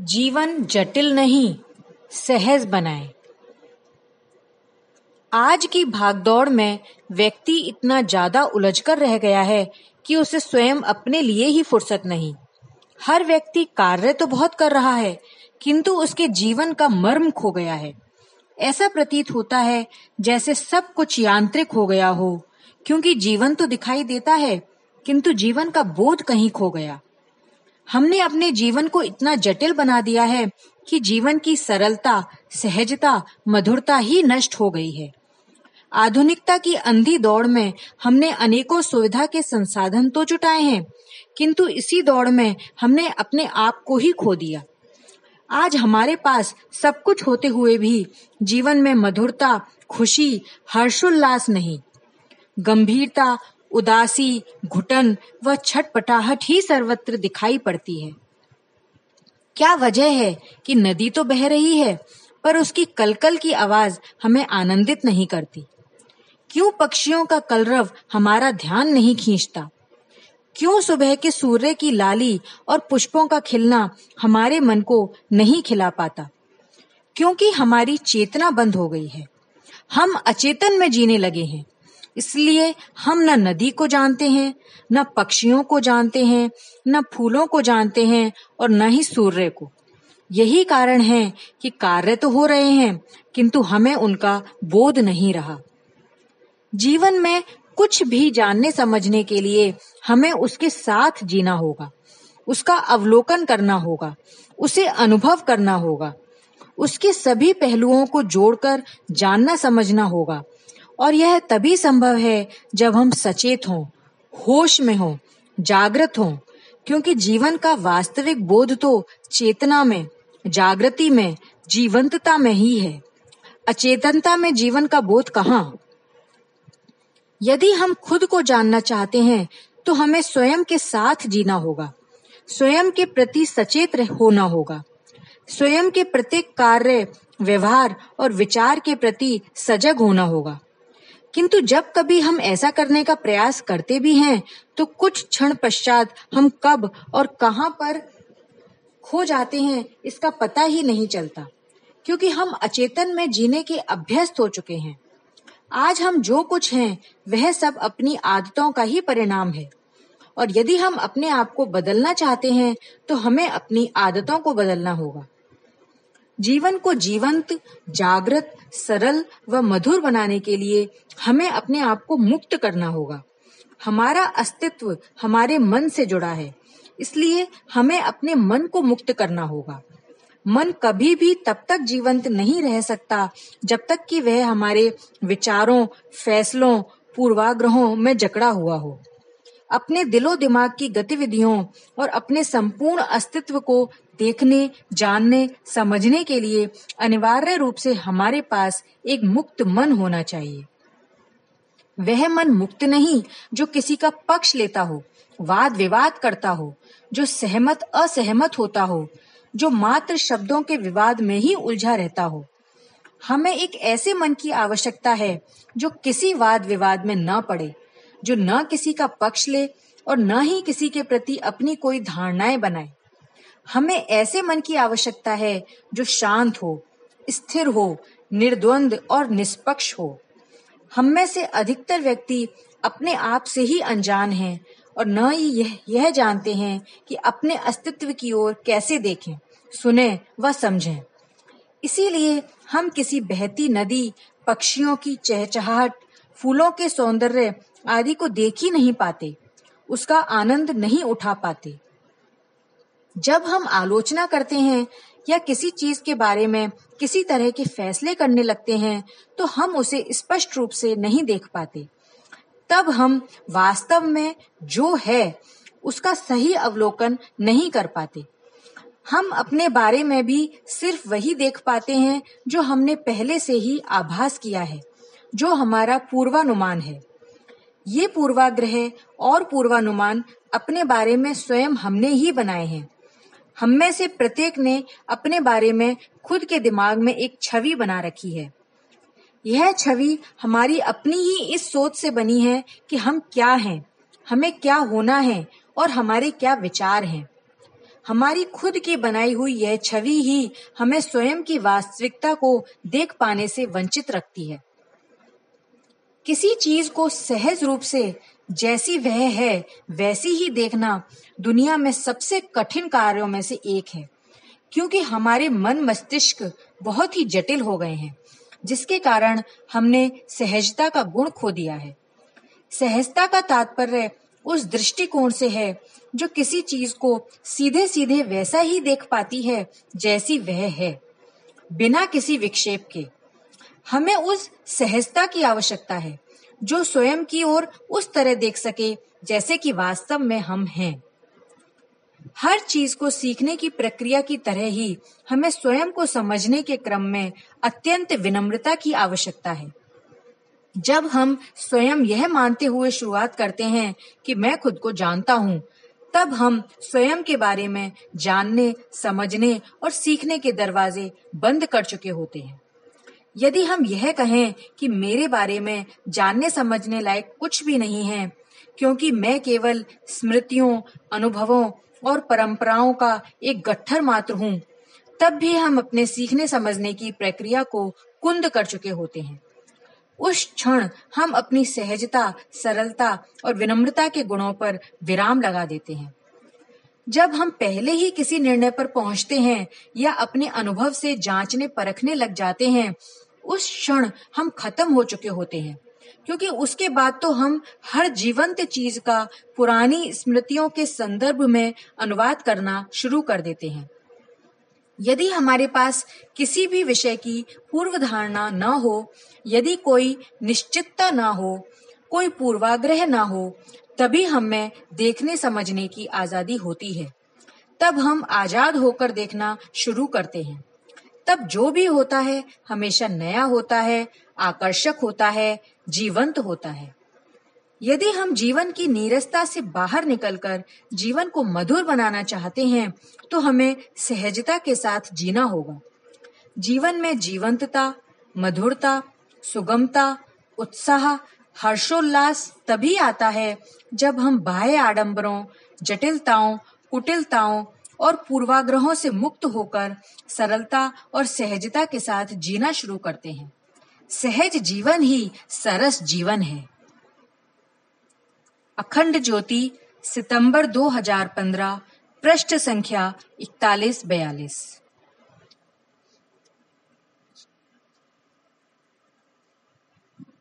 जीवन जटिल नहीं, सहज बनाएँ। आज की भागदौड़ में व्यक्ति इतना ज़्यादा उलझकर रह गया है कि उसे स्वयं अपने लिए ही फुर्सत नहीं। हर व्यक्ति कार्य तो बहुत कर रहा है, किंतु उसके जीवन का मर्म खो गया है। ऐसा प्रतीत होता है जैसे सब कुछ यांत्रिक हो गया हो, क्योंकि जीवन तो दिखाई देता है, किंतु जीवन का बोध कहीं खो गया। हमने अपने जीवन को इतना जटिल बना दिया है कि जीवन की सरलता, सहजता, मधुरता ही नष्ट हो गई है। आधुनिकता की अंधी दौड़ में हमने अनेकों सुविधा के संसाधन तो जुटाए हैं, किंतु इसी दौड़ में हमने अपने आप को ही खो दिया। आज हमारे पास सब कुछ होते हुए भी जीवन में मधुरता, खुशी, हर्षोल्लास नहीं। गंभीरता उदासी, घुटन व छटपटाहट ही सर्वत्र दिखाई पड़ती है। क्या वजह है कि नदी तो बह रही है, पर उसकी कलकल की आवाज़ हमें आनंदित नहीं करती? क्यों पक्षियों का कलरव हमारा ध्यान नहीं खींचता? क्यों सुबह के सूर्य की लाली और पुष्पों का खिलना हमारे मन को नहीं खिला पाता? क्योंकि हमारी चेतना बंद हो गई है। हम अचेतन में जीने लगे हैं। इसलिए हम न नदी को जानते हैं, न पक्षियों को जानते हैं, न फूलों को जानते हैं और न ही सूर्य को। यही कारण है कि कार्य तो हो रहे हैं, किंतु हमें उनका बोध नहीं रहा। जीवन में कुछ भी जानने समझने के लिए हमें उसके साथ जीना होगा, उसका अवलोकन करना होगा, उसे अनुभव करना होगा, उसके सभी पहलुओं को जोड़कर जानना समझना होगा। और यह तभी संभव है जब हम सचेत हों, होश में हों, जागृत हों, क्योंकि जीवन का वास्तविक बोध तो चेतना में, जागृति में, जीवंतता में ही है। अचेतनता में जीवन का बोध कहाँ? यदि हम खुद को जानना चाहते हैं तो हमें स्वयं के साथ जीना होगा। स्वयं के प्रति सचेत होना होगा। स्वयं के प्रत्येक कार्य, व्यवहार और विचार के प्रति सजग होना होगा। किंतु जब कभी हम ऐसा करने का प्रयास करते भी हैं तो कुछ क्षण पश्चात हम कब और कहाँ पर खो जाते हैं, इसका पता ही नहीं चलता, क्योंकि हम अचेतन में जीने के अभ्यस्त हो चुके हैं। आज हम जो कुछ हैं, वह सब अपनी आदतों का ही परिणाम है। और यदि हम अपने आप को बदलना चाहते हैं तो हमें अपनी आदतों को बदलना होगा। जीवन को जीवंत, जागृत, सरल व मधुर बनाने के लिए हमें अपने आप को मुक्त करना होगा। हमारा अस्तित्व हमारे मन से जुड़ा है, इसलिए हमें अपने मन को मुक्त करना होगा। मन कभी भी तब तक जीवंत नहीं रह सकता जब तक कि वह हमारे विचारों, फैसलों, पूर्वाग्रहों में जकड़ा हुआ हो। अपने दिलो दिमाग की गतिविधियों और अपने संपूर्ण अस्तित्व को देखने, जानने, समझने के लिए अनिवार्य रूप से हमारे पास एक मुक्त मन होना चाहिए। वह मन मुक्त नहीं जो किसी का पक्ष लेता हो वाद विवाद करता हो, जो सहमत, असहमत होता हो, जो मात्र शब्दों के विवाद में ही उलझा रहता हो। हमें एक ऐसे मन की आवश्यकता है जो किसी वाद विवाद में न पड़े। जो न किसी का पक्ष ले और न ही किसी के प्रति अपनी कोई धारणाएँ बनाए। हमें ऐसे मन की आवश्यकता है जो शांत हो, स्थिर हो, निर्द्वंद और निष्पक्ष हो। हम में से अधिकतर व्यक्ति अपने आप से ही अनजान हैं और न ही यह यह जानते हैं कि अपने अस्तित्व की ओर कैसे देखें, सुने व समझें। इसीलिए हम किसी बहती नदी, पक्षियों की चहचहाहट, फूलों के सौंदर्य आदि को देख ही नहीं पाते, उसका आनंद नहीं उठा पाते। जब हम आलोचना करते हैं या किसी चीज़ के बारे में किसी तरह के फैसले करने लगते हैं तो हम उसे स्पष्ट रूप से नहीं देख पाते। तब हम वास्तव में जो है, उसका सही अवलोकन नहीं कर पाते। हम अपने बारे में भी सिर्फ़ वही देख पाते हैं जो हमने पहले से ही आभास किया है, जो हमारा पूर्वानुमान है। ये पूर्वाग्रह और पूर्वानुमान अपने बारे में स्वयं हमने ही बनाए हैं। हम में से प्रत्येक ने अपने बारे में खुद के दिमाग में एक छवि बना रखी है। यह छवि हमारी अपनी ही इस सोच से बनी है कि हम क्या हैं, हमें क्या होना है और हमारे क्या विचार हैं। हमारी खुद की बनाई हुई यह छवि ही हमें स्वयं की वास्तविकता को देख पाने से वंचित रखती है। किसी चीज़ को सहज रूप से जैसी वह है, वैसी ही देखना दुनिया में सबसे कठिन कार्यों में से एक है। क्योंकि हमारे मन मस्तिष्क बहुत ही जटिल हो गए हैं, जिसके कारण हमने सहजता का गुण खो दिया है। सहजता का तात्पर्य उस दृष्टिकोण से है, जो किसी चीज़ को सीधे सीधे वैसा ही देख पाती है, जैसी वह है, बिना किसी विक्षेप के। हमें उस सहजता की आवश्यकता है, जो स्वयं की ओर उस तरह देख सके, जैसे कि वास्तव में हम हैं। हर चीज़ को सीखने की प्रक्रिया की तरह ही हमें स्वयं को समझने के क्रम में अत्यंत विनम्रता की आवश्यकता है। जब हम स्वयं यह मानते हुए शुरुआत करते हैं कि मैं खुद को जानता हूँ, तब हम स्वयं के बारे में जानने, समझने और सीखने के दरवाजे बंद कर चुके होते हैं। यदि हम यह कहें कि मेरे बारे में जानने समझने लायक कुछ भी नहीं है, क्योंकि मैं केवल स्मृतियों, अनुभवों और परंपराओं का एक गट्ठर मात्र हूँ, तब भी हम अपने सीखने समझने की प्रक्रिया को कुंद कर चुके होते हैं। उस क्षण हम अपनी सहजता, सरलता और विनम्रता के गुणों पर विराम लगा देते हैं। जब हम पहले ही किसी निर्णय पर पहुँचते हैं या अपने अनुभव से जांचने परखने लग जाते हैं उस क्षण हम खत्म हो चुके होते हैं। क्योंकि उसके बाद तो हम हर जीवंत चीज़ का पुरानी स्मृतियों के संदर्भ में अनुवाद करना शुरू कर देते हैं। यदि हमारे पास किसी भी विषय की पूर्व धारणा न हो, यदि कोई निश्चितता न हो, कोई पूर्वाग्रह न हो, तभी हमें देखने समझने की आज़ादी होती है। तब हम आज़ाद होकर देखना शुरू करते हैं। तब जो भी होता है, हमेशा नया होता है, आकर्षक होता है, जीवंत होता है। यदि हम जीवन की नीरसता से बाहर निकलकर जीवन को मधुर बनाना चाहते हैं तो हमें सहजता के साथ जीना होगा। जीवन में जीवंतता, मधुरता, सुगमता, उत्साह, हर्षोल्लास तभी आता है जब हम बाह्य आडंबरों, जटिलताओं, कुटिलताओं और पूर्वाग्रहों से मुक्त होकर सरलता और सहजता के साथ जीना शुरू करते हैं। सहज जीवन ही सरस जीवन है। अखंड ज्योति, सितंबर 2015 पृष्ठ संख्या इकतालीस बयालीस।